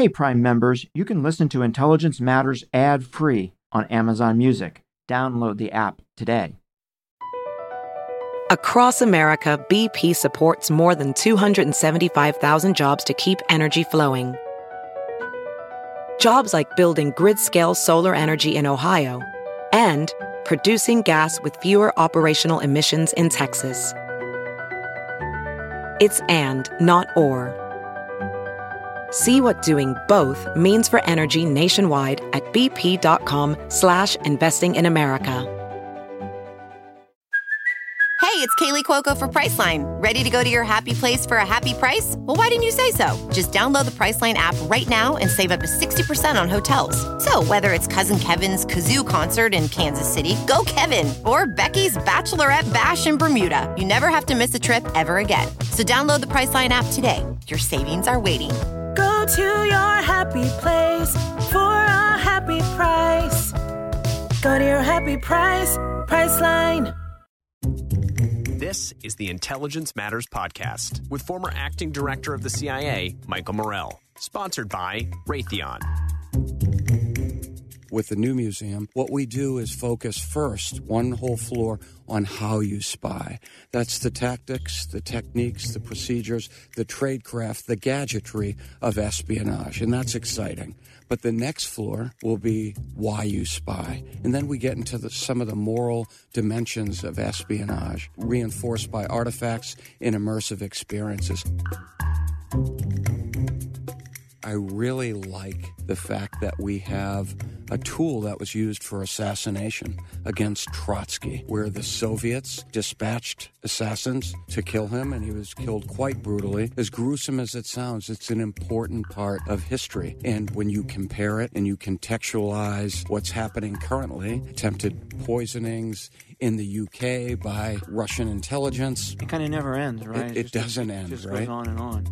Hey, Prime members, you can listen to Intelligence Matters ad free on Amazon Music. Download the app today. Across America, BP supports more than 275,000 jobs to keep energy flowing. Jobs like building grid scale solar energy in Ohio and producing gas with fewer operational emissions in Texas. It's and, not or. See what doing both means for energy nationwide at bp.com slash investing in America. Hey, it's Kaley Cuoco for Priceline. Ready to go to your happy place for a happy price? Well, why didn't you say so? Just download the Priceline app right now and save up to 60% on hotels. So whether it's Cousin Kevin's Kazoo concert in Kansas City, go Kevin, or Becky's Bachelorette Bash in Bermuda, you never have to miss a trip ever again. So download the Priceline app today. Your savings are waiting Go to your happy place for a happy price. Go to your happy price, Priceline. This is the Intelligence Matters Podcast with former acting director of the CIA, Michael Morell. Sponsored by Raytheon. With the new museum, what we do is focus first, one whole floor, on how you spy. That's the tactics, the techniques, the procedures, the tradecraft, the gadgetry of espionage. And that's exciting. But the next floor will be why you spy. And then we get into the, some of the moral dimensions of espionage, reinforced by artifacts and immersive experiences. I really like the fact that we have a tool that was used for assassination against Trotsky, where the Soviets dispatched assassins to kill him, and he was killed quite brutally. As gruesome as it sounds, it's an important part of history. And when you compare it and you contextualize what's happening currently, attempted poisonings, in the UK by Russian intelligence. It kind of never ends, right? It, it doesn't end, just right? goes on and on.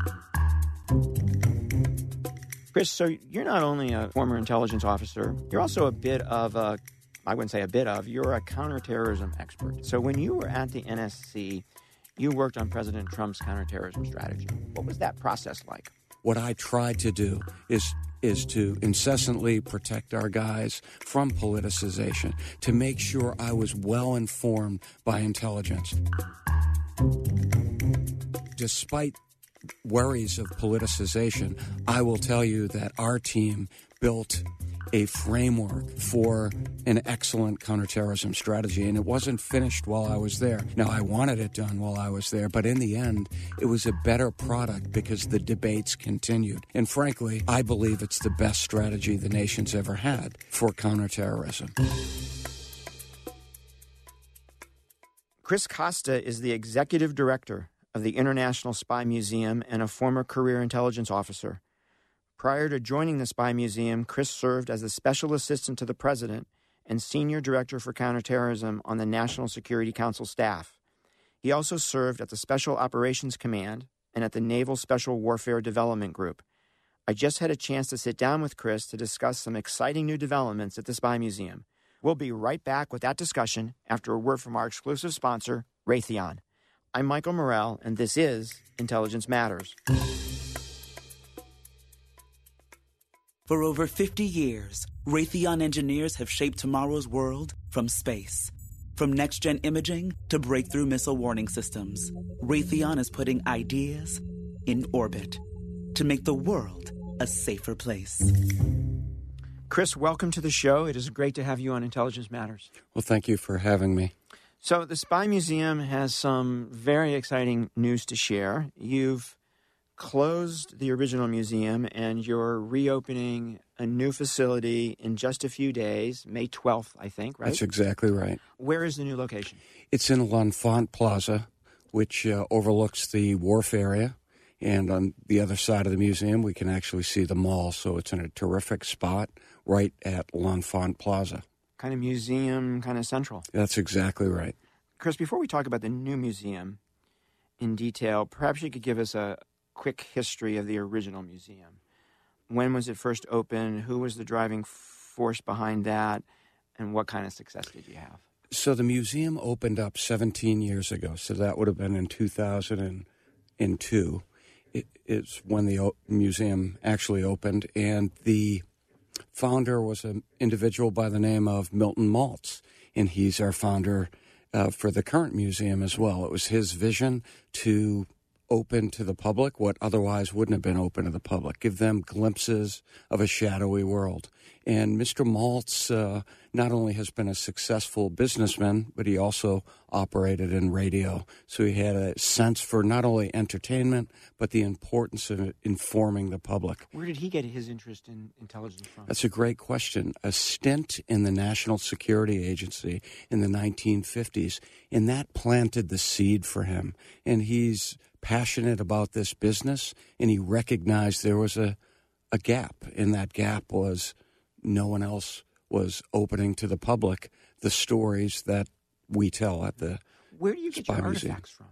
Chris, so you're not only a former intelligence officer, you're also a bit of a, I wouldn't say a bit of, you're a counterterrorism expert. So when you were at the NSC, you worked on President Trump's counterterrorism strategy. What was that process like? What I tried to do is is to incessantly protect our guys from politicization, to make sure I was well informed by intelligence. Despite worries of politicization, I will tell you that our team built a framework for an excellent counterterrorism strategy, and it wasn't finished while I was there. Now, I wanted it done while I was there, but in the end, it was a better product because the debates continued. And frankly, I believe it's the best strategy the nation's ever had for counterterrorism. Chris Costa is the executive director of the International Spy Museum and a former career intelligence officer. Prior to joining the Spy Museum, Chris served as the special assistant to the president and senior director for counterterrorism on the National Security Council staff. He also served at the Special Operations Command and at the Naval Special Warfare Development Group. I just had a chance to sit down with Chris to discuss some exciting new developments at the Spy Museum. We'll be right back with that discussion after a word from our exclusive sponsor, Raytheon. I'm Michael Morell, and this is Intelligence Matters. For over 50 years, Raytheon engineers have shaped tomorrow's world from space. From next gen imaging to breakthrough missile warning systems, Raytheon is putting ideas in orbit to make the world a safer place. Chris, welcome to the show. It is great to have you on Intelligence Matters. Well, thank you for having me. So, the Spy Museum has some very exciting news to share. You've closed the original museum and you're reopening a new facility in just a few days, May 12th, I think, right? That's exactly right. Where is the new location? It's in L'Enfant Plaza, which uh, overlooks the wharf area. And on the other side of the museum, we can actually see the mall. So it's in a terrific spot right at L'Enfant Plaza. Kind of museum, kind of central. That's exactly right. Chris, before we talk about the new museum in detail, perhaps you could give us a quick history of the original museum. When was it first opened? Who was the driving force behind that? And what kind of success did you have? So the museum opened up 17 years ago. So that would have been in 2002. It's when the museum actually opened, and the founder was an individual by the name of Milton Maltz, and he's our founder uh, for the current museum as well. It was his vision to open to the public what otherwise wouldn't have been open to the public, give them glimpses of a shadowy world. And Mr. Maltz uh, not only has been a successful businessman, but he also operated in radio. So he had a sense for not only entertainment, but the importance of informing the public. Where did he get his interest in intelligence from? That's a great question. A stint in the National Security Agency in the 1950s, and that planted the seed for him. And he's passionate about this business, and he recognized there was a, a gap, and that gap was no one else was opening to the public the stories that we tell at the Where do you get your Museum. artifacts from?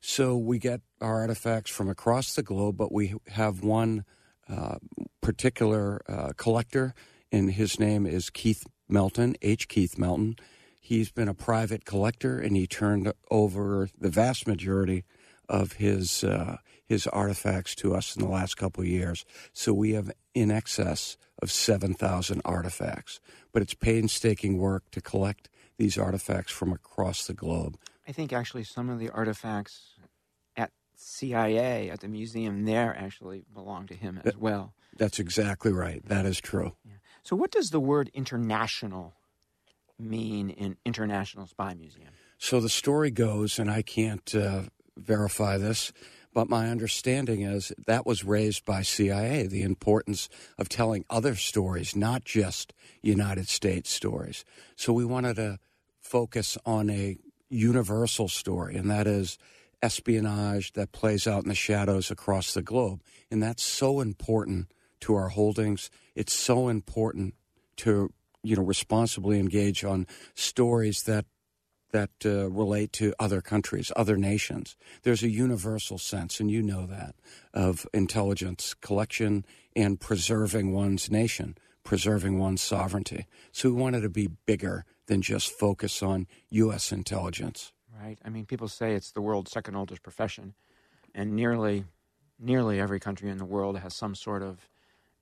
So we get our artifacts from across the globe, but we have one uh, particular uh, collector, and his name is Keith Melton, H. Keith Melton. He's been a private collector, and he turned over the vast majority of his uh, his artifacts to us in the last couple of years. So we have in excess of 7,000 artifacts. But it's painstaking work to collect these artifacts from across the globe. I think actually some of the artifacts at CIA, at the museum there, actually belong to him as well. That's exactly right. That is true. Yeah. So, what does the word international mean in International Spy Museum? So, the story goes, and I can't uh, verify this, but my understanding is that was raised by CIA the importance of telling other stories, not just United States stories. So we wanted to focus on a universal story, and that is espionage that plays out in the shadows across the globe. And that's so important to our holdings. It's so important to you know responsibly engage on stories that that uh, relate to other countries, other nations. There's a universal sense, and you know that, of intelligence collection and preserving one's nation, preserving one's sovereignty. So we wanted to be bigger than just focus on U.S. intelligence. Right. I mean, people say it's the world's second oldest profession, and nearly, nearly every country in the world has some sort of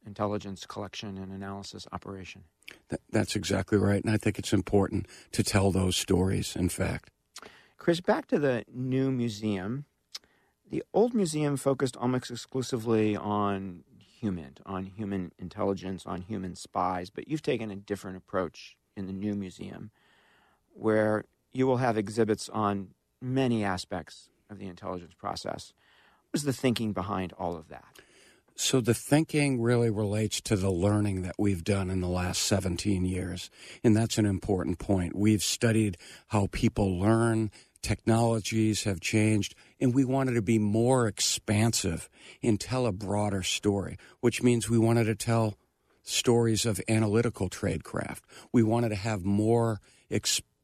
intelligence collection and analysis operation. Th- that's exactly right. And I think it's important to tell those stories, in fact. Chris, back to the new museum. The old museum focused almost exclusively on human, on human intelligence, on human spies, but you've taken a different approach in the new museum where you will have exhibits on many aspects of the intelligence process. What was the thinking behind all of that? So the thinking really relates to the learning that we've done in the last 17 years. And that's an important point. We've studied how people learn, technologies have changed, and we wanted to be more expansive and tell a broader story, which means we wanted to tell stories of analytical tradecraft. We wanted to have more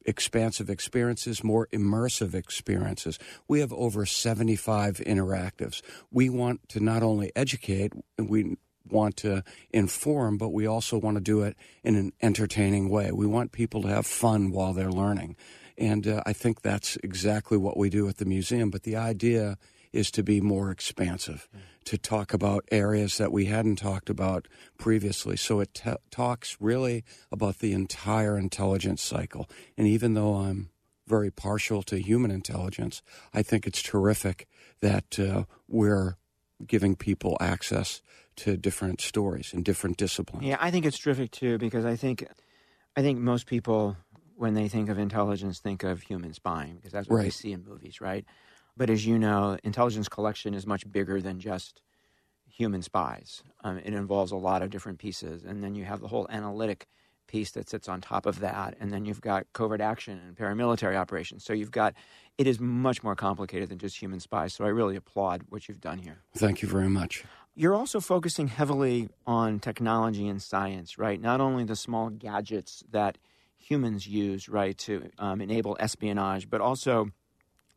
expansive experiences, more immersive experiences. We have over 75 interactives. We want to not only educate, we want to inform, but we also want to do it in an entertaining way. We want people to have fun while they're learning. And uh, I think that's exactly what we do at the museum. But the idea is to be more expansive, to talk about areas that we hadn't talked about previously. So it t- talks really about the entire intelligence cycle. And even though I'm very partial to human intelligence, I think it's terrific that uh, we're giving people access to different stories and different disciplines. Yeah, I think it's terrific too because I think I think most people when they think of intelligence think of human spying because that's what right. they see in movies, right? But as you know, intelligence collection is much bigger than just human spies. Um, it involves a lot of different pieces. And then you have the whole analytic piece that sits on top of that. And then you've got covert action and paramilitary operations. So you've got, it is much more complicated than just human spies. So I really applaud what you've done here. Thank you very much. You're also focusing heavily on technology and science, right? Not only the small gadgets that humans use, right, to um, enable espionage, but also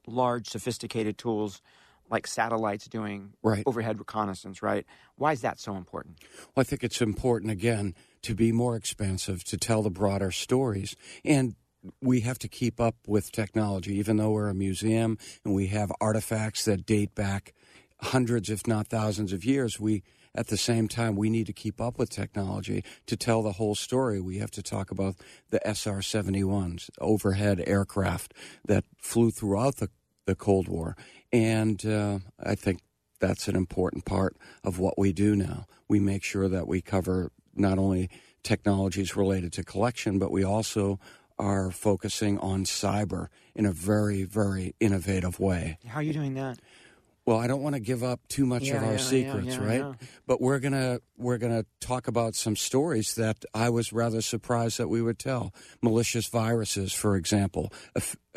large, sophisticated tools like satellites doing right. overhead reconnaissance, right? Why is that so important? Well, I think it's important, again, to be more expansive, to tell the broader stories. And we have to keep up with technology, even though we're a museum and we have artifacts that date back hundreds, if not thousands of years, we at the same time we need to keep up with technology to tell the whole story. We have to talk about the SR 71s, overhead aircraft that flew throughout the, the Cold War. And uh, I think that's an important part of what we do now. We make sure that we cover not only technologies related to collection, but we also are focusing on cyber in a very, very innovative way. How are you doing that? Well, I don't want to give up too much Yeah, of our yeah, secrets, yeah, right? But we're gonna we're gonna talk about some stories that I was rather surprised that we would tell. Malicious viruses, for example,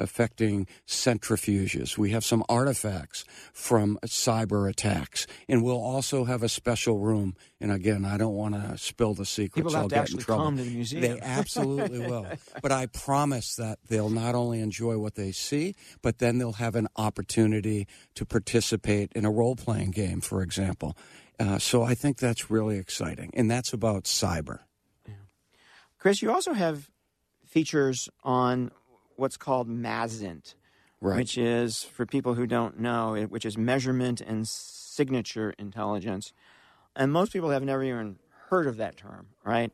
affecting centrifuges. We have some artifacts from cyber attacks, and we'll also have a special room. And again, I don't want to spill the secrets. People have I'll to get in trouble. come to the museum. They absolutely will. But I promise that they'll not only enjoy what they see, but then they'll have an opportunity to participate in a role playing game, for example. Uh, so I think that's really exciting. And that's about cyber. Chris, you also have features on what's called MASINT, Right. which is, for people who don't know, it- which is measurement and signature intelligence. And most people have never even heard of that term, right?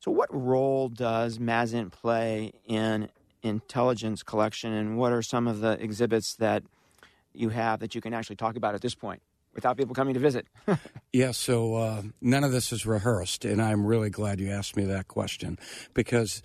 So, what role does MASINT play in intelligence collection, and what are some of the exhibits that you have that you can actually talk about at this point without people coming to visit? Yeah, so uh, none of this is rehearsed, and I'm really glad you asked me that question because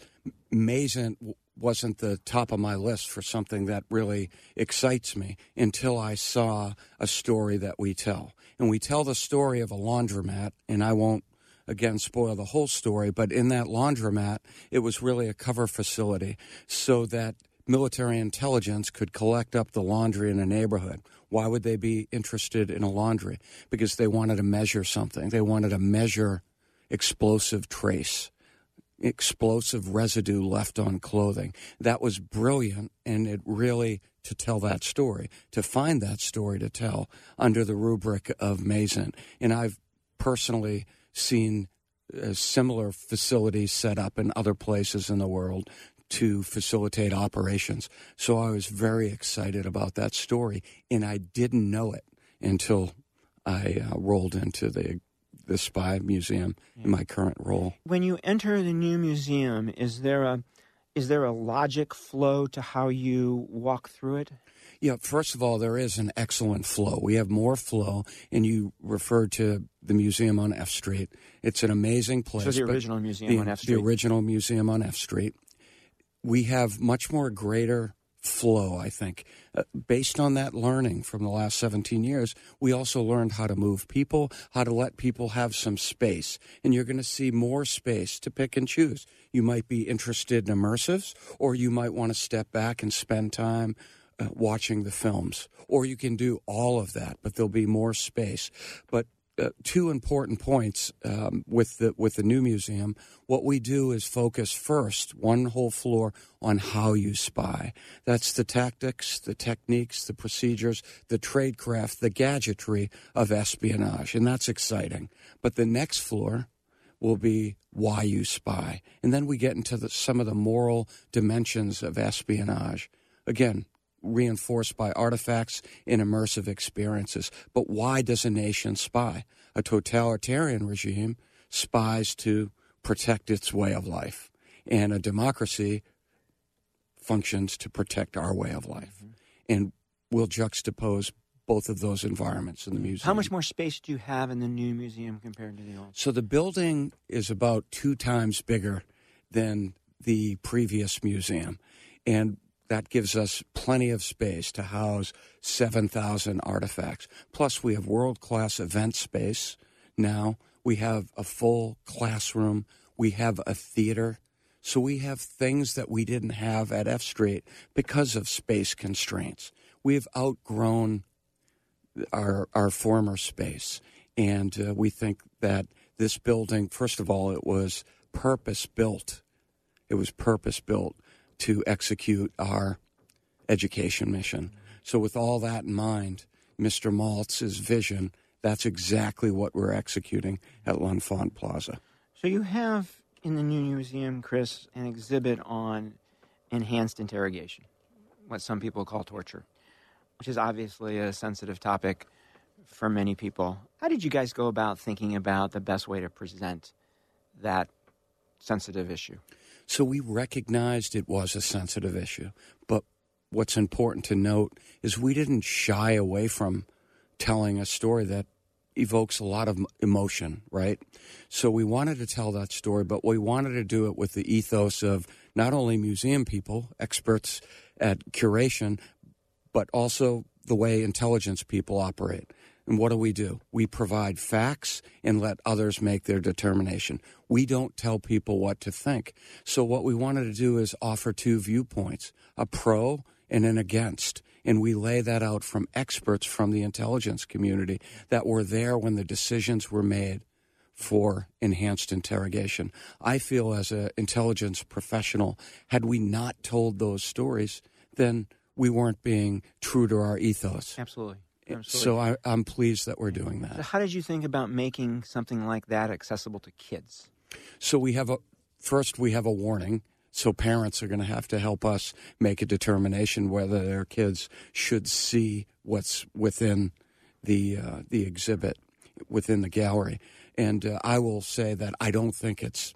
MASINT w- wasn't the top of my list for something that really excites me until I saw a story that we tell. And we tell the story of a laundromat, and I won't again spoil the whole story, but in that laundromat, it was really a cover facility so that military intelligence could collect up the laundry in a neighborhood. Why would they be interested in a laundry? Because they wanted to measure something. They wanted to measure explosive trace, explosive residue left on clothing. That was brilliant, and it really to tell that story, to find that story to tell under the rubric of MASINT. And I've personally seen uh, similar facilities set up in other places in the world to facilitate operations. So I was very excited about that story, and I didn't know it until I uh, rolled into the the spy museum in mm. my current role. when you enter the new museum, is there a is there a logic flow to how you walk through it? Yeah, first of all, there is an excellent flow. We have more flow, and you referred to the museum on F Street. It's an amazing place. So the original museum the, on F Street. The original museum on F Street. We have much more greater flow, I think. Uh, based on that learning from the last 17 years, we also learned how to move people, how to let people have some space. And you're going to see more space to pick and choose. You might be interested in immersives, or you might want to step back and spend time uh, watching the films. Or you can do all of that, but there'll be more space. But uh, two important points um, with the with the new museum. What we do is focus first one whole floor on how you spy. That's the tactics, the techniques, the procedures, the tradecraft, the gadgetry of espionage, and that's exciting. But the next floor will be why you spy, and then we get into the, some of the moral dimensions of espionage. Again, reinforced by artifacts and immersive experiences. But why does a nation spy? A totalitarian regime spies to protect its way of life, and a democracy functions to protect our way of life. Mm-hmm. And we'll juxtapose both of those environments in the mm-hmm. museum. How much more space do you have in the new museum compared to the old? So the building is about two times bigger than the previous museum. And that gives us plenty of space to house 7,000 artifacts. Plus, we have world class event space now. We have a full classroom. We have a theater. So we have things that we didn't have at F Street because of space constraints. We've outgrown our our former space, and uh, we think that this building, first of all, it was purpose built. It was purpose built to execute our education mission. So, with all that in mind, Mr. Maltz's vision, that's exactly what we're executing at L'Enfant Plaza. So you have in the new museum, Chris, an exhibit on enhanced interrogation, what some people call torture, which is obviously a sensitive topic for many people. How did you guys go about thinking about the best way to present that sensitive issue? So we recognized it was a sensitive issue, but what's important to note is we didn't shy away from telling a story that evokes a lot of emotion, right? So we wanted to tell that story, but we wanted to do it with the ethos of not only museum people, experts at curation, but also the way intelligence people operate. And what do we do? We provide facts and let others make their determination. We don't tell people what to think. So what we wanted to do is offer two viewpoints, a pro and an against. And we lay that out from experts from the intelligence community that were there when the decisions were made for enhanced interrogation. I feel as an intelligence professional, had we not told those stories, then we weren't being true to our ethos. Absolutely. Absolutely. So I, I'm pleased that we're doing So that. how did you think about making something like that accessible to kids? So we have a first we have a warning. So parents are going to have to help us make a determination whether their kids should see what's within the uh, the exhibit within the gallery. And uh, I will say that I don't think it's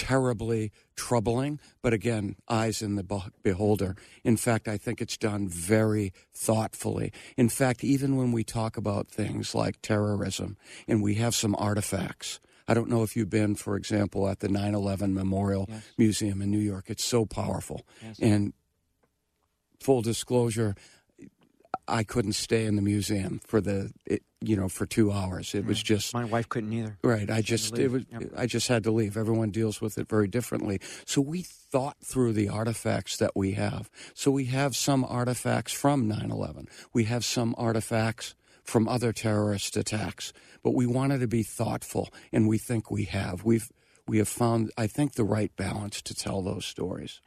terribly troubling, but again, eyes in the beholder. In fact, I think it's done very thoughtfully. In fact, even when we talk about things like terrorism and we have some artifacts, I don't know if you've been, for example, at the 9 11 Memorial Yes. Museum in New York. It's so powerful. Yes. And full disclosure, I couldn't stay in the museum for the, it, you know, for two hours. It was just My wife couldn't either. Right. I just it was Yep. I just had to leave. Everyone deals with it very differently. So we thought through the artifacts that we have. So we have some artifacts from 9/11. We have some artifacts from other terrorist attacks, but we wanted to be thoughtful and we think we have. We've we have found I think the right balance to tell those stories.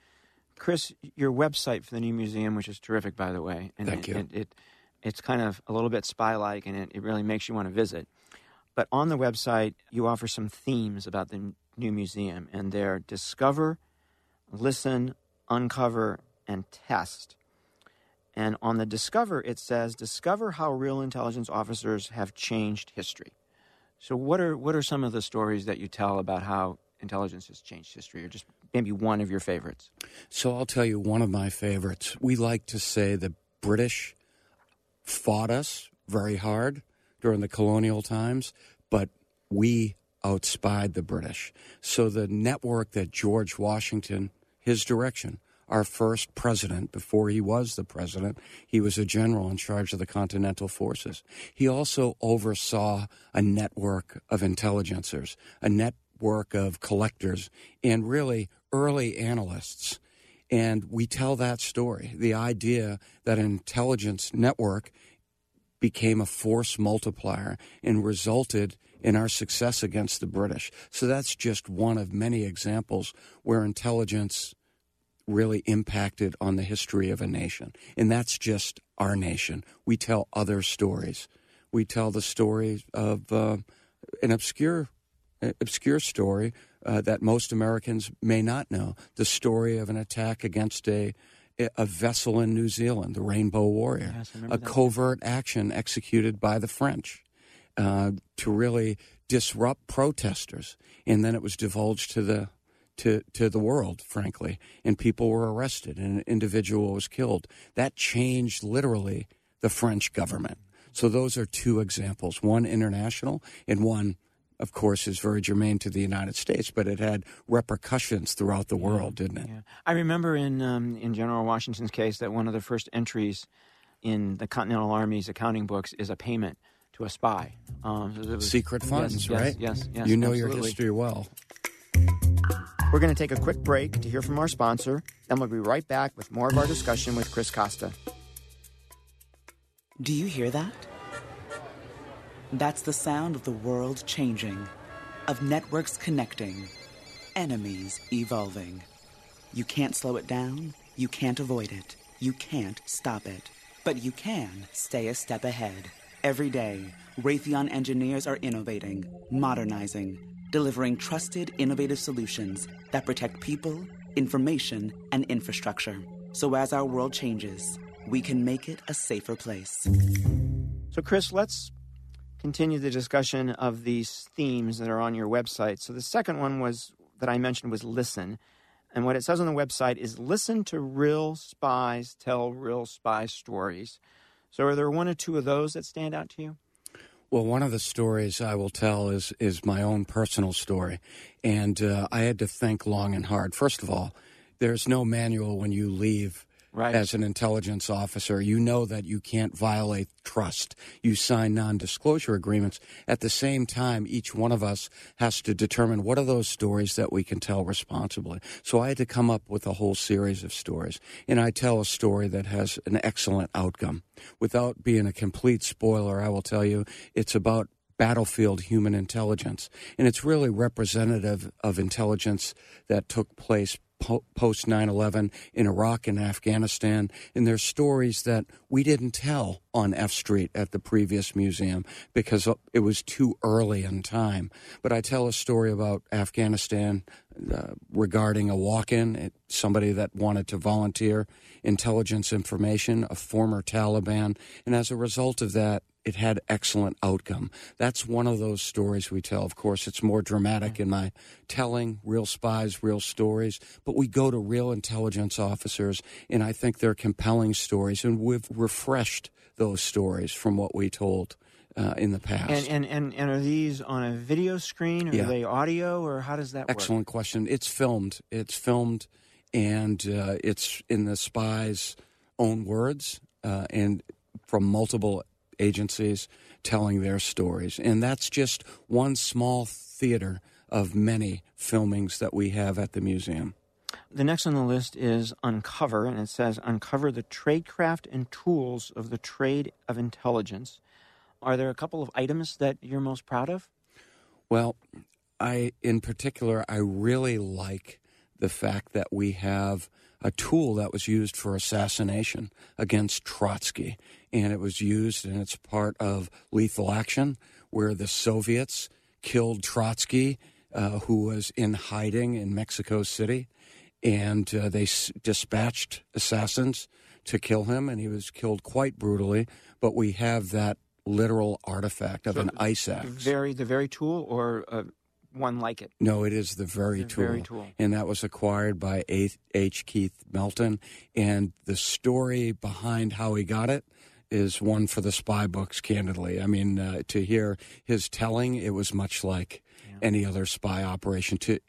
Chris, your website for the new museum, which is terrific, by the way, and Thank it, you. It, it it's kind of a little bit spy-like, and it, it really makes you want to visit. But on the website, you offer some themes about the new museum, and they're discover, listen, uncover, and test. And on the discover, it says discover how real intelligence officers have changed history. So, what are what are some of the stories that you tell about how intelligence has changed history, or just maybe one of your favorites? So I'll tell you one of my favorites. We like to say the British fought us very hard during the colonial times, but we outspied the British. So the network that George Washington, his direction, our first president, before he was the president, he was a general in charge of the Continental Forces. He also oversaw a network of intelligencers, a network of collectors, and really early analysts. And we tell that story the idea that an intelligence network became a force multiplier and resulted in our success against the British. So that's just one of many examples where intelligence really impacted on the history of a nation. And that's just our nation. We tell other stories. We tell the story of uh, an obscure, obscure story uh, that most Americans may not know the story of an attack against a, a vessel in New Zealand, the Rainbow Warrior, Yes, a that. covert action executed by the French uh, to really disrupt protesters. And then it was divulged to the to, to the world, frankly, and people were arrested and an individual was killed. That changed literally the French government. So those are two examples one international, and one, of course, is very germane to the United States, but it had repercussions throughout the world, didn't it? Yeah, I remember in um, in General Washington's case that one of the first entries in the Continental Army's accounting books is a payment to a spy. Um, so it was- Secret funds, yes, right? Yes, yes. You know your history well. We're going to take a quick break to hear from our sponsor, then we'll be right back with more of our discussion with Chris Costa. Do you hear that? That's the sound of the world changing, of networks connecting, enemies evolving. You can't slow it down, you can't avoid it, you can't stop it. But you can stay a step ahead. Every day, Raytheon engineers are innovating, modernizing, delivering trusted, innovative solutions that protect people, information, and infrastructure. So as our world changes, we can make it a safer place. So, Chris, let's continue the discussion of these themes that are on your website. So, the second one was that I mentioned was listen. And what it says on the website is listen to real spies tell real spy stories. So, are there one or two of those that stand out to you? Well, one of the stories I will tell is is my own personal story, and uh, I had to think long and hard. First of all, there's no manual when you leave Right. as an intelligence officer. You know that you can't violate trust. You sign non disclosure agreements. At the same time, each one of us has to determine what are those stories that we can tell responsibly. So I had to come up with a whole series of stories. And I tell a story that has an excellent outcome. Without being a complete spoiler, I will tell you it's about battlefield human intelligence. And it's really representative of intelligence that took place po- post 9 11 in Iraq and Afghanistan. And there's stories that we didn't tell on F Street at the previous museum because it was too early in time. But I tell a story about Afghanistan uh, regarding a walk in, somebody that wanted to volunteer intelligence information, a former Taliban. And as a result of that, it had excellent outcome. That's one of those stories we tell. Of course, it's more dramatic in my telling, real spies, real stories, but we go to real intelligence officers, and I think they're compelling stories, and we've refreshed those stories from what we told. Uh, in the past. And, and, and, and are these on a video screen or Yeah. are they audio or how does that work? Excellent question. It's filmed. It's filmed, and uh, it's in the spy's own words uh, and from multiple agencies telling their stories. And that's just one small theater of many filmings that we have at the museum. The next on the list is Uncover, and it says Uncover the tradecraft and tools of the trade of intelligence. Are there a couple of items that you're most proud of? Well, I, in particular, I really like the fact that we have a tool that was used for assassination against Trotsky. And it was used, and it's part of lethal action, where the Soviets killed Trotsky, uh, who was in hiding in Mexico City. And uh, they s- dispatched assassins to kill him, and he was killed quite brutally. But we have that literal artifact of an ice axe. very, the very tool or uh, one like it? No, it is the very The tool. very tool. And that was acquired by H. H. Keith Melton. And the story behind how he got it is one for the spy books, candidly. I mean, uh, to hear his telling, it was much like any other spy operation to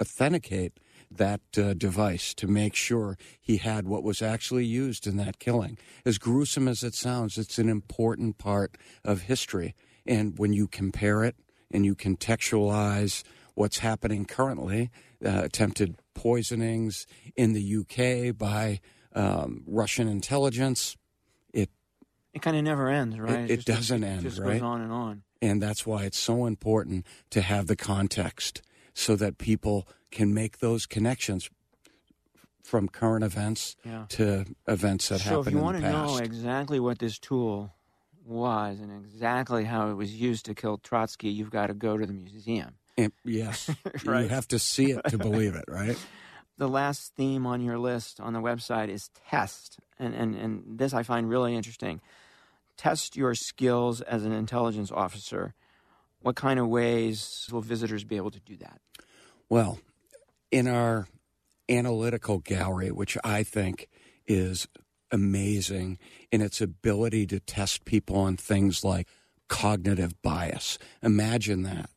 authenticate that uh, device to make sure he had what was actually used in that killing. As gruesome as it sounds, it's an important part of history. And when you compare it and you contextualize what's happening currently, uh, attempted poisonings in the UK by um, Russian intelligence, it It kind of never ends, right? It- it just- doesn't end, just right? goes on and on. and that's why it's so important to have the context so that people can make those connections from current events Yeah. to events that happen. so happened if you want to know exactly what this tool was and exactly how it was used to kill Trotsky, you've got to go to the museum. And- yes, you have to see it to believe it, right? The last theme on your list on the website is test. And, and, and this I find really interesting. Test your skills as an intelligence officer. What kind of ways will visitors be able to do that? Well, in our analytical gallery, which I think is amazing in its ability to test people on things like cognitive bias. Imagine that.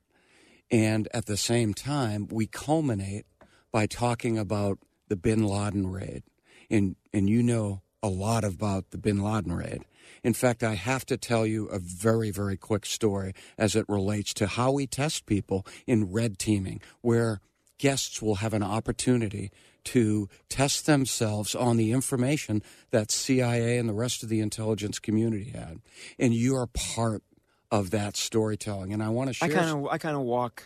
And at the same time, we culminate by talking about the bin Laden raid. And, and you know a lot about the bin Laden raid. In fact, I have to tell you a very, very quick story as it relates to how we test people in red teaming, where guests will have an opportunity to test themselves on the information that CIA and the rest of the intelligence community had. And you are part of that storytelling. And I want to I share. kind of I kind of walk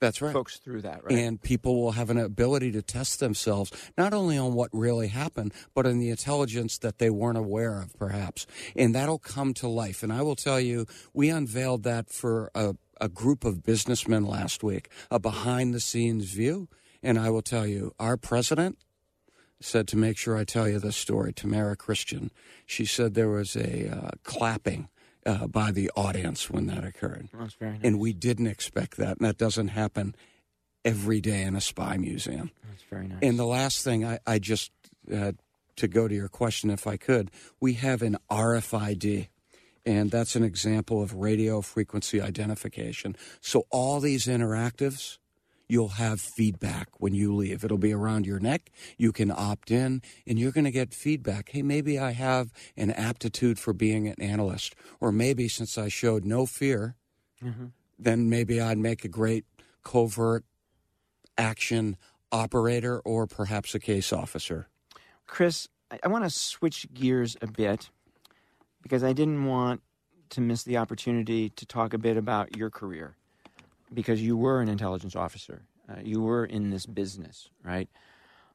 that's right. folks through that, right? And people will have an ability to test themselves not only on what really happened, but on the intelligence that they weren't aware of, perhaps. And that'll come to life. And I will tell you, we unveiled that for a, a group of businessmen last week, a behind the scenes view. And I will tell you, our president said to make sure I tell you this story, Tamara Christian. She said there was a uh, clapping uh, by the audience when that occurred. That's very nice. And we didn't expect that, and that doesn't happen every day in a spy museum. That's very nice. And the last thing I, I just, uh, to go to your question, if I could, we have an RFID, and that's an example of radio frequency identification. So all these interactives, you'll have feedback when you leave. It'll be around your neck. You can opt in, and you're going to get feedback. Hey, maybe I have an aptitude for being an analyst, or maybe since I showed no fear, mm-hmm. then maybe I'd make a great covert action operator or perhaps a case officer. Chris, I, I want to switch gears a bit because I didn't want to miss the opportunity to talk a bit about your career because you were an intelligence officer. Uh, you were in this business, right?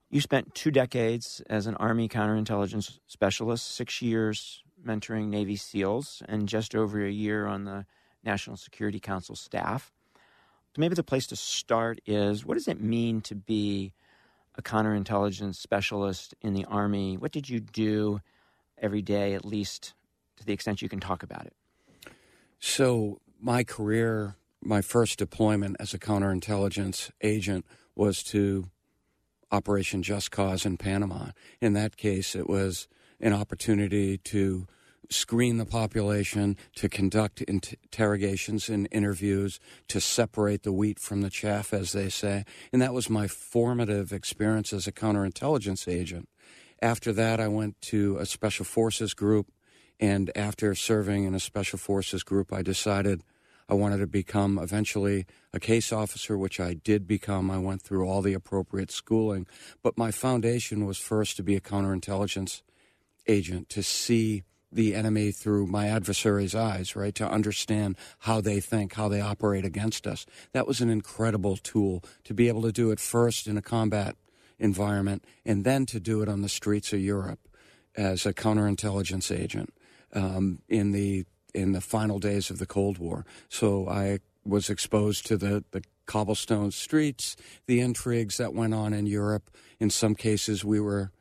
You spent two decades as an Army counterintelligence specialist, six years mentoring Navy SEALs, and just over a year on the National Security Council staff. So maybe the place to start is what does it mean to be a counterintelligence specialist in the Army? What did you do every day, at least to the extent you can talk about it? So, my career, my first deployment as a counterintelligence agent was to Operation Just Cause in Panama. In that case, it was an opportunity to screen the population, to conduct interrogations and interviews, to separate the wheat from the chaff, as they say. And that was my formative experience as a counterintelligence agent. After that, I went to a special forces group. And after serving in a special forces group, I decided I wanted to become eventually a case officer, which I did become. I went through all the appropriate schooling. But my foundation was first to be a counterintelligence agent, to see the enemy through my adversary's eyes, right? To understand how they think, how they operate against us. That was an incredible tool to be able to do it first in a combat environment and then to do it on the streets of Europe as a counterintelligence agent um, in the in the final days of the Cold War. So I was exposed to the, the cobblestone streets, the intrigues that went on in Europe. In some cases, we were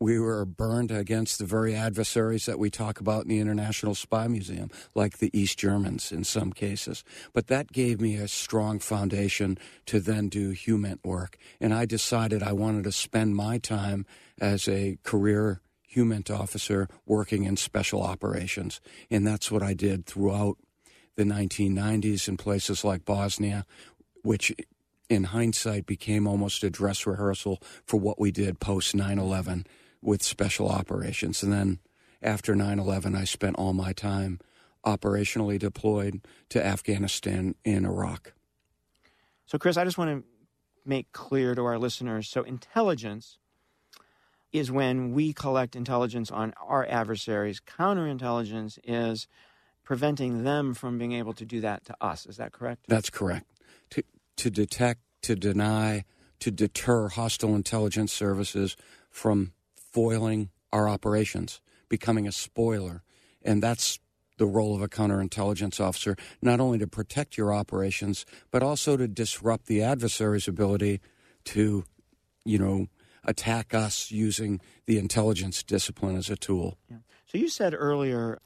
we were burned against the very adversaries that we talk about in the International Spy Museum, like the East Germans in some cases. But that gave me a strong foundation to then do human work. And I decided I wanted to spend my time as a career human officer working in special operations. And that's what I did throughout the 1990s in places like Bosnia, which in hindsight became almost a dress rehearsal for what we did post 9 11 with special operations. And then after 9 11, I spent all my time operationally deployed to Afghanistan and Iraq. So, Chris, I just want to make clear to our listeners so, intelligence is when we collect intelligence on our adversaries, counterintelligence is preventing them from being able to do that to us. Is that correct? That's correct. To, to detect, to deny, to deter hostile intelligence services from foiling our operations, becoming a spoiler. And that's the role of a counterintelligence officer, not only to protect your operations, but also to disrupt the adversary's ability to, you know, attack us using the intelligence discipline as a tool. Yeah. So you said earlier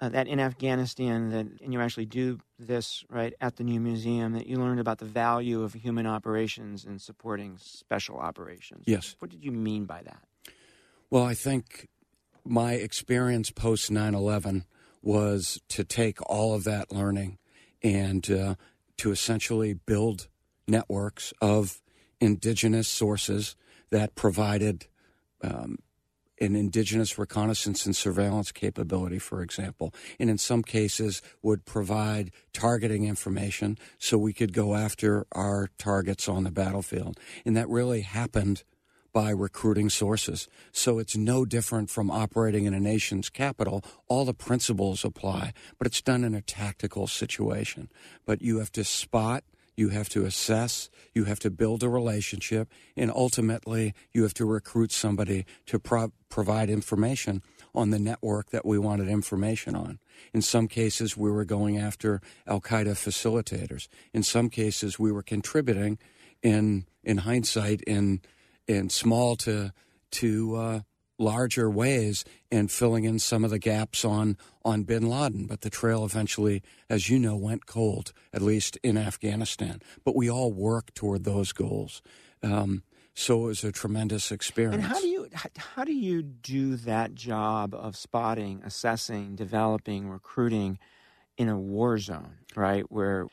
uh, that in Afghanistan, that and you actually do this right at the new museum, that you learned about the value of human operations in supporting special operations. Yes. What did you mean by that? Well, I think my experience post 9 11 was to take all of that learning and uh, to essentially build networks of indigenous sources that provided um, an indigenous reconnaissance and surveillance capability, for example, and in some cases would provide targeting information so we could go after our targets on the battlefield. And that really happened by recruiting sources. So it's no different from operating in a nation's capital. All the principles apply, but it's done in a tactical situation. But you have to spot, you have to assess, you have to build a relationship, and ultimately you have to recruit somebody to pro- provide information on the network that we wanted information on. In some cases, we were going after Al Qaeda facilitators. In some cases, we were contributing in in hindsight in in small to to uh, larger ways in filling in some of the gaps on on bin Laden. But the trail eventually, as you know, went cold, at least in Afghanistan. But we all worked toward those goals. Um, so it was a tremendous experience. And how do you how do you do that job of spotting, assessing, developing, recruiting in a war zone, right? Where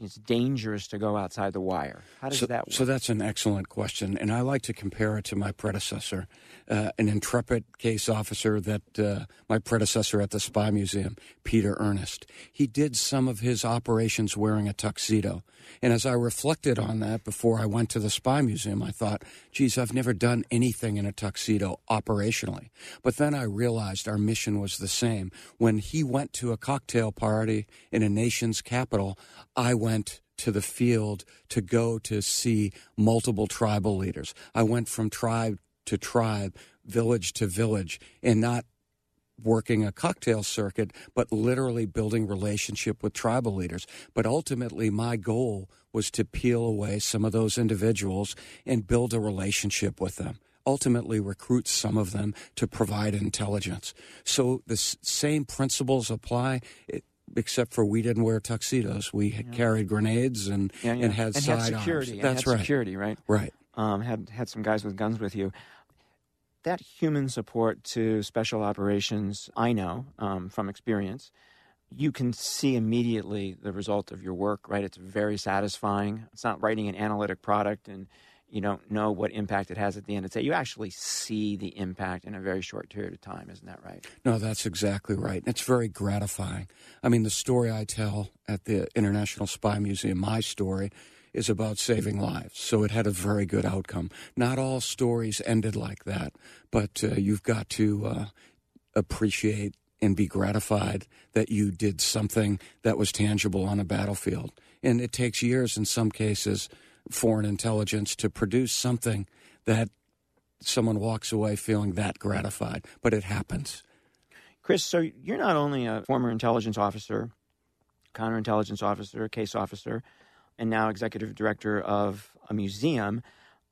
it's dangerous to go outside the wire. How does so, that work? So that's an excellent question, and I like to compare it to my predecessor, uh, an intrepid case officer that uh, my predecessor at the Spy Museum, Peter Earnest. He did some of his operations wearing a tuxedo, and as I reflected on that before I went to the Spy Museum, I thought, geez, I've never done anything in a tuxedo operationally. But then I realized our mission was the same. When he went to a cocktail party in a nation's capital, I went to the field to go to see multiple tribal leaders. I went from tribe to tribe, village to village, and not working a cocktail circuit, but literally building relationship with tribal leaders. But ultimately, my goal was to peel away some of those individuals and build a relationship with them. Ultimately, recruit some of them to provide intelligence. So the s- same principles apply. It, except for we didn't wear tuxedos. We yeah. carried grenades and yeah, yeah. and had and side had security. arms. That's had right. Security, right? Right. Um, had had some guys with guns with you. That human support to special operations, I know um, from experience. You can see immediately the result of your work, right? It's very satisfying. It's not writing an analytic product and you don't know what impact it has at the end of the day. You actually see the impact in a very short period of time. Isn't that right? No, that's exactly right. It's very gratifying. I mean, the story I tell at the International Spy Museum, my story, is about saving lives. So it had a very good outcome. Not all stories ended like that, but uh, you've got to uh, appreciate and be gratified that you did something that was tangible on a battlefield. And it takes years in some cases foreign intelligence to produce something that someone walks away feeling that gratified, but it happens. Chris, so you're not only a former intelligence officer, counterintelligence officer, case officer, and now executive director of a museum,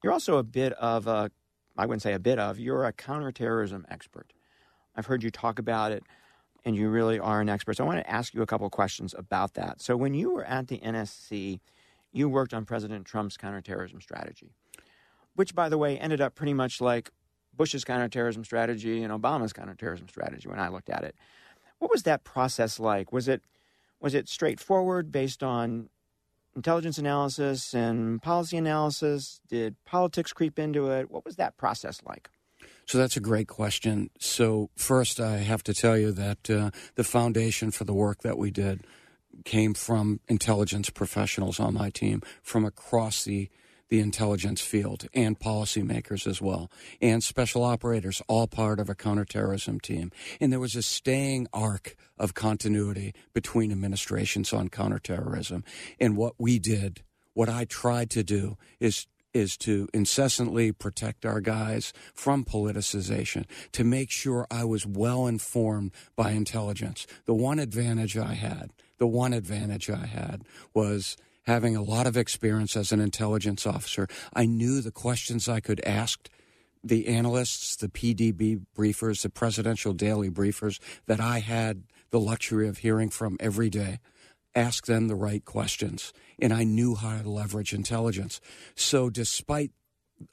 you're also a bit of a, I wouldn't say a bit of, you're a counterterrorism expert. I've heard you talk about it, and you really are an expert. So I want to ask you a couple questions about that. So when you were at the NSC, you worked on President Trump's counterterrorism strategy, which, by the way, ended up pretty much like Bush's counterterrorism strategy and Obama's counterterrorism strategy when I looked at it. What was that process like? Was it was it straightforward based on intelligence analysis and policy analysis? Did politics creep into it? What was that process like? So that's a great question. So first, I have to tell you that uh, the foundation for the work that we did came from intelligence professionals on my team from across the the intelligence field and policymakers as well, and special operators, all part of a counterterrorism team. And there was a staying arc of continuity between administrations on counterterrorism. And what we did, what I tried to do, is is to incessantly protect our guys from politicization, to make sure I was well informed by intelligence. The one advantage I had the one advantage I had was having a lot of experience as an intelligence officer. I knew the questions I could ask the analysts, the PDB briefers, the presidential daily briefers that I had the luxury of hearing from every day. Ask them the right questions. And I knew how to leverage intelligence. So, despite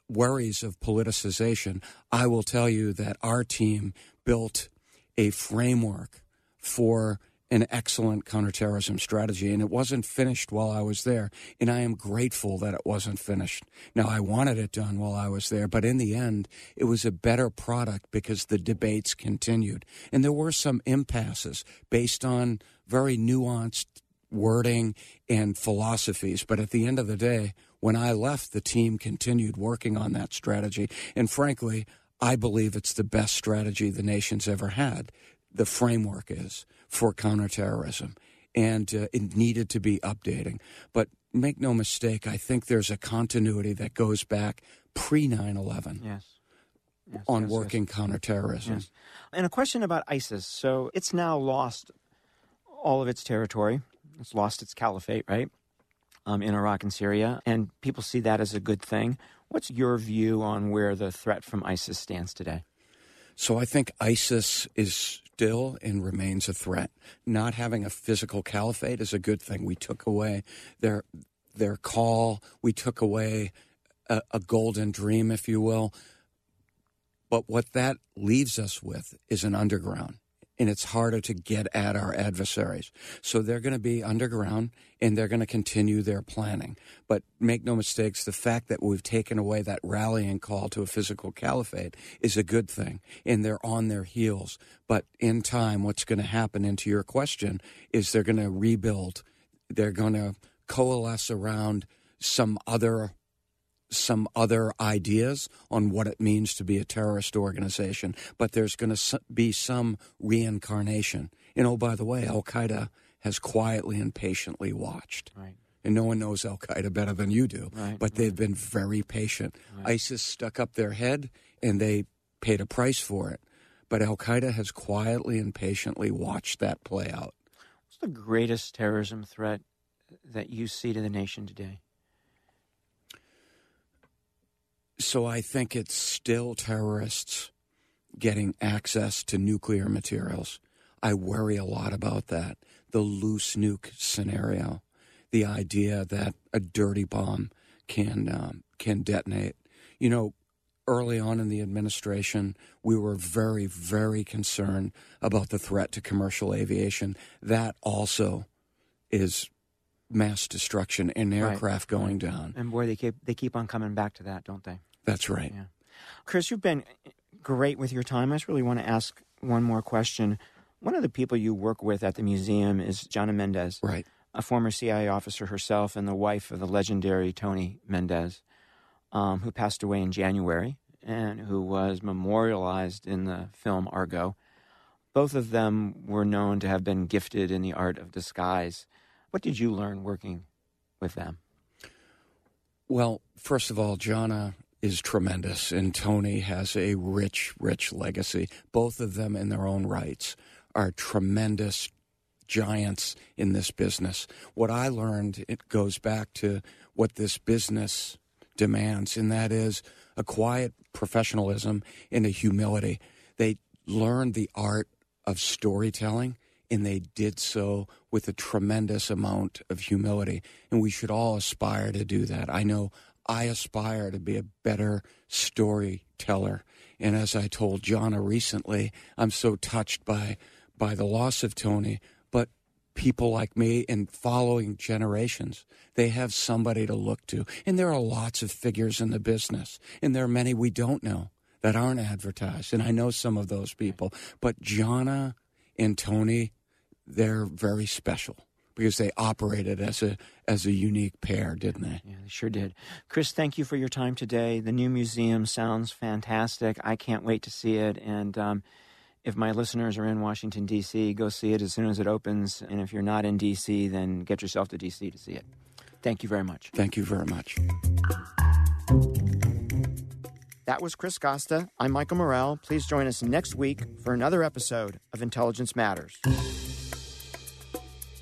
worries of politicization, I will tell you that our team built a framework for an excellent counterterrorism strategy, and it wasn't finished while I was there. And I am grateful that it wasn't finished. Now, I wanted it done while I was there, but in the end, it was a better product because the debates continued. And there were some impasses based on very nuanced wording and philosophies. But at the end of the day, when I left, the team continued working on that strategy. And frankly, I believe it's the best strategy the nation's ever had. The framework is for counterterrorism, and uh, it needed to be updating. But make no mistake, I think there's a continuity that goes back pre 9 11. Yes. Yes, on yes, working yes. counterterrorism. Yes. And a question about ISIS. So it's now lost all of its territory. It's lost its caliphate, right? Um, in Iraq and Syria. And people see that as a good thing. What's your view on where the threat from ISIS stands today? So I think ISIS is still and remains a threat. Not having a physical caliphate is a good thing. We took away their their call. We took away a, a golden dream, if you will. But what that leaves us with is an underground and it's harder to get at our adversaries. So they're going to be underground and they're going to continue their planning. But make no mistakes, the fact that we've taken away that rallying call to a physical caliphate is a good thing. And they're on their heels. But in time, what's going to happen, into your question, is they're going to rebuild. They're going to coalesce around some other some other ideas on what it means to be a terrorist organization, but there's going to be some reincarnation. And oh, by the way, Al Qaeda has quietly and patiently watched. Right. And no one knows Al Qaeda better than you do, right, but they've been very patient. Right. ISIS stuck up their head and they paid a price for it. But Al Qaeda has quietly and patiently watched that play out. What's the greatest terrorism threat that you see to the nation today? So I think it's still terrorists getting access to nuclear materials. I worry a lot about that. The loose nuke scenario, the idea that a dirty bomb can um, can detonate. You know, early on in the administration, we were very, very concerned about the threat to commercial aviation. That also is mass destruction and aircraft right. going down. And boy, they keep they keep on coming back to that, don't they? That's right. Yeah. Chris, you've been great with your time. I just really want to ask one more question. One of the people you work with at the museum is Jonna Mendez. Right. A former CIA officer herself and the wife of the legendary Tony Mendez, um, who passed away in January and who was memorialized in the film Argo. Both of them were known to have been gifted in the art of disguise. What did you learn working with them? Well, first of all, Jonna is tremendous, and Tony has a rich, rich legacy. Both of them, in their own rights, are tremendous giants in this business. What I learned, it goes back to what this business demands, and that is a quiet professionalism and a humility. They learned the art of storytelling and they did so with a tremendous amount of humility. And we should all aspire to do that. I know I aspire to be a better storyteller. And as I told Jonna recently, I'm so touched by by the loss of Tony, but people like me and following generations, they have somebody to look to. And there are lots of figures in the business, and there are many we don't know that aren't advertised. And I know some of those people, but Jonna and Tony, they're very special because they operated as a as a unique pair, didn't they? Yeah, they sure did. Chris, thank you for your time today. The new museum sounds fantastic. I can't wait to see it. And um, if my listeners are in Washington D.C., go see it as soon as it opens. And if you're not in D.C., then get yourself to D.C. to see it. Thank you very much. Thank you very much. That was Chris Costa. I'm Michael Morell. Please join us next week for another episode of Intelligence Matters.